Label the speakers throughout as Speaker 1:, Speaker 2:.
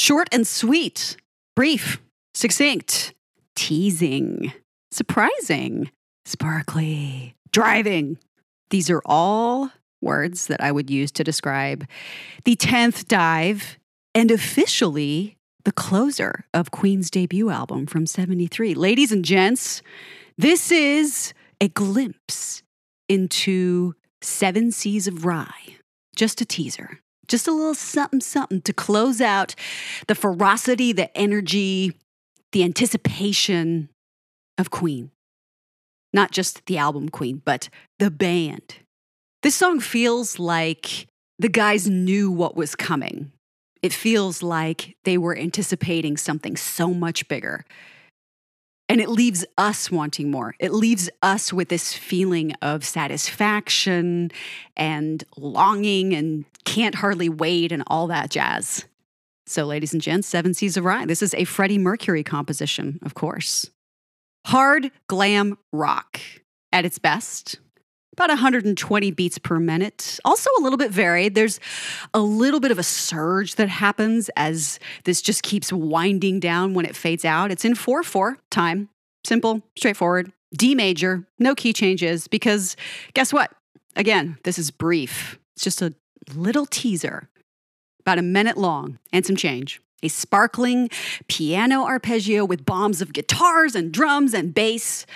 Speaker 1: Short and sweet, brief, succinct, teasing, surprising, sparkly, driving. These are all words that I would use to describe the 10th dive and officially the closer of Queen's debut album from 73. Ladies and gents, this is a glimpse into Seven Seas of Rhye. Just a teaser, just a little something, something to close out the ferocity, the energy, the anticipation of Queen. Not just the album Queen, but the band. This song feels like the guys knew what was coming. It feels like they were anticipating something so much bigger. And it leaves us wanting more. It leaves us with this feeling of satisfaction and longing and can't hardly wait and all that jazz. So, ladies and gents, Seven Seas of Rhye. This is a Freddie Mercury composition, of course. Hard glam rock at its best. About 120 beats per minute. Also a little bit varied. There's a little bit of a surge that happens as this just keeps winding down when it fades out. It's in 4 4 time. Simple, straightforward. D major, no key changes, because guess what? Again, this is brief. It's just a little teaser, about a minute long, and some change. A sparkling piano arpeggio with bombs of guitars and drums and bass.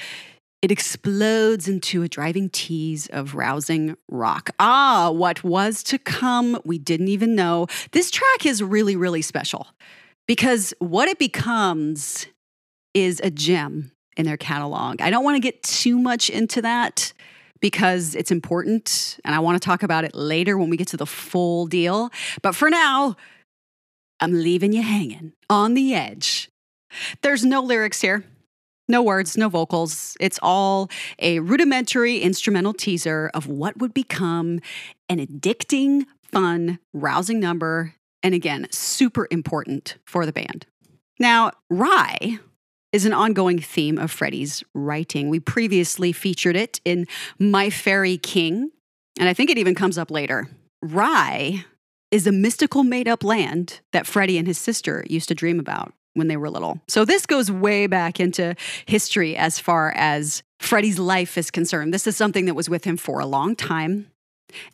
Speaker 1: It explodes into a driving tease of rousing rock. Ah, what was to come, we didn't even know. This track is really, really special because what it becomes is a gem in their catalog. I don't want to get too much into that because it's important and I want to talk about it later when we get to the full deal. But for now, I'm leaving you hanging on the edge. There's no lyrics here. No words, no vocals. It's all a rudimentary instrumental teaser of what would become an addicting, fun, rousing number. And again, super important for the band. Now, Rhye is an ongoing theme of Freddie's writing. We previously featured it in My Fairy King, and I think it even comes up later. Rhye is a mystical made up land that Freddie and his sister used to dream about when they were little. So this goes way back into history as far as Freddie's life is concerned. This is something that was with him for a long time.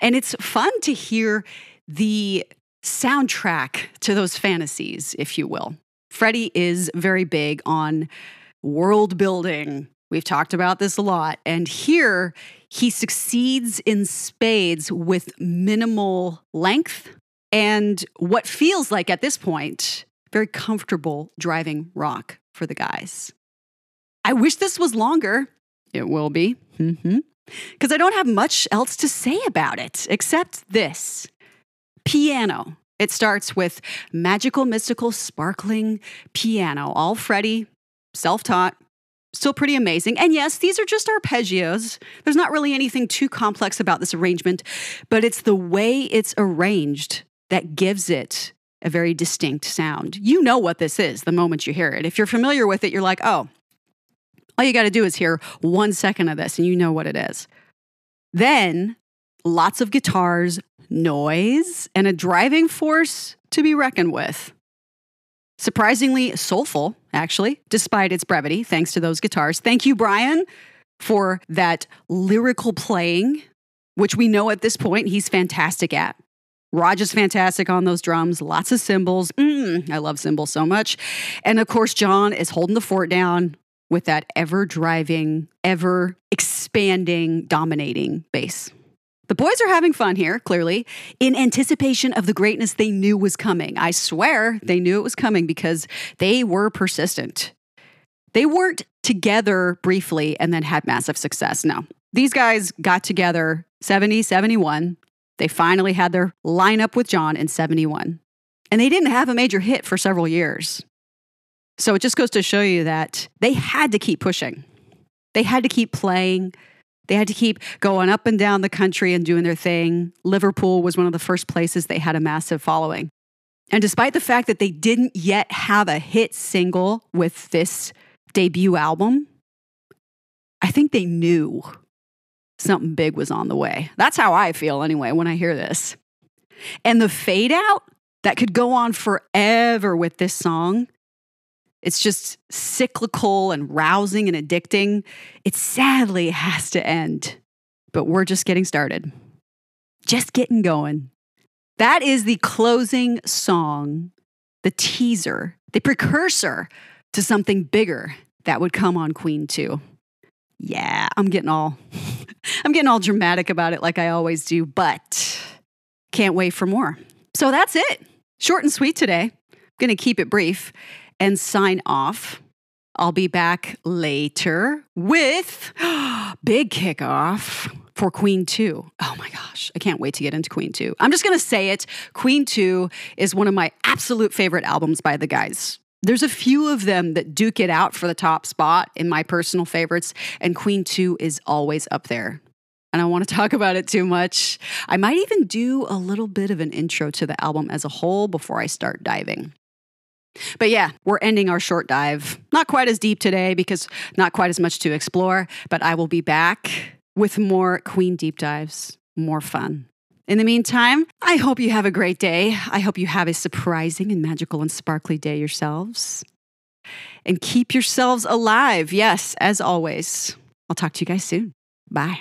Speaker 1: And it's fun to hear the soundtrack to those fantasies, if you will. Freddie is very big on world building. We've talked about this a lot. And here he succeeds in spades with minimal length and what feels like at this point very comfortable driving rock for the guys. I wish this was longer. It will be. Because mm-hmm. I don't have much else to say about it except this piano. It starts with magical, mystical, sparkling piano, all Freddie, self taught, still pretty amazing. And yes, these are just arpeggios. There's not really anything too complex about this arrangement, but it's the way it's arranged that gives it a very distinct sound. You know what this is the moment you hear it. If you're familiar with it, you're like, oh, all you got to do is hear one second of this and you know what it is. Then lots of guitars, noise, and a driving force to be reckoned with. Surprisingly soulful, actually, despite its brevity, thanks to those guitars. Thank you, Brian, for that lyrical playing, which we know at this point he's fantastic at. Rog is fantastic on those drums, lots of cymbals. Mm, I love cymbals so much. And of course, John is holding the fort down with that ever driving, ever expanding, dominating bass. The boys are having fun here, clearly, in anticipation of the greatness they knew was coming. I swear they knew it was coming because they were persistent. They worked together briefly and then had massive success. No, these guys got together 70, 71. They finally had their lineup with John in 71. And they didn't have a major hit for several years. So it just goes to show you that they had to keep pushing. They had to keep playing. They had to keep going up and down the country and doing their thing. Liverpool was one of the first places they had a massive following. And despite the fact that they didn't yet have a hit single with this debut album, I think they knew something big was on the way. That's how I feel anyway when I hear this. And the fade out that could go on forever with this song. It's just cyclical and rousing and addicting. It sadly has to end, but we're just getting started. Just getting going. That is the closing song, the teaser, the precursor to something bigger that would come on Queen 2. Yeah, I'm getting all I'm getting all dramatic about it like I always do, but can't wait for more. So that's it. Short and sweet today. I'm Going to keep it brief and sign off. I'll be back later with big kickoff for Queen 2. Oh my gosh, I can't wait to get into Queen 2. I'm just going to say it. Queen 2 is one of my absolute favorite albums by the guys. There's a few of them that duke it out for the top spot in my personal favorites, and Queen 2 is always up there. I want to talk about it too much. I might even do a little bit of an intro to the album as a whole before I start diving. But yeah, we're ending our short dive. Not quite as deep today because not quite as much to explore, but I will be back with more Queen deep dives, more fun. In the meantime, I hope you have a great day. I hope you have a surprising and magical and sparkly day yourselves. And keep yourselves alive. Yes, as always. I'll talk to you guys soon. Bye.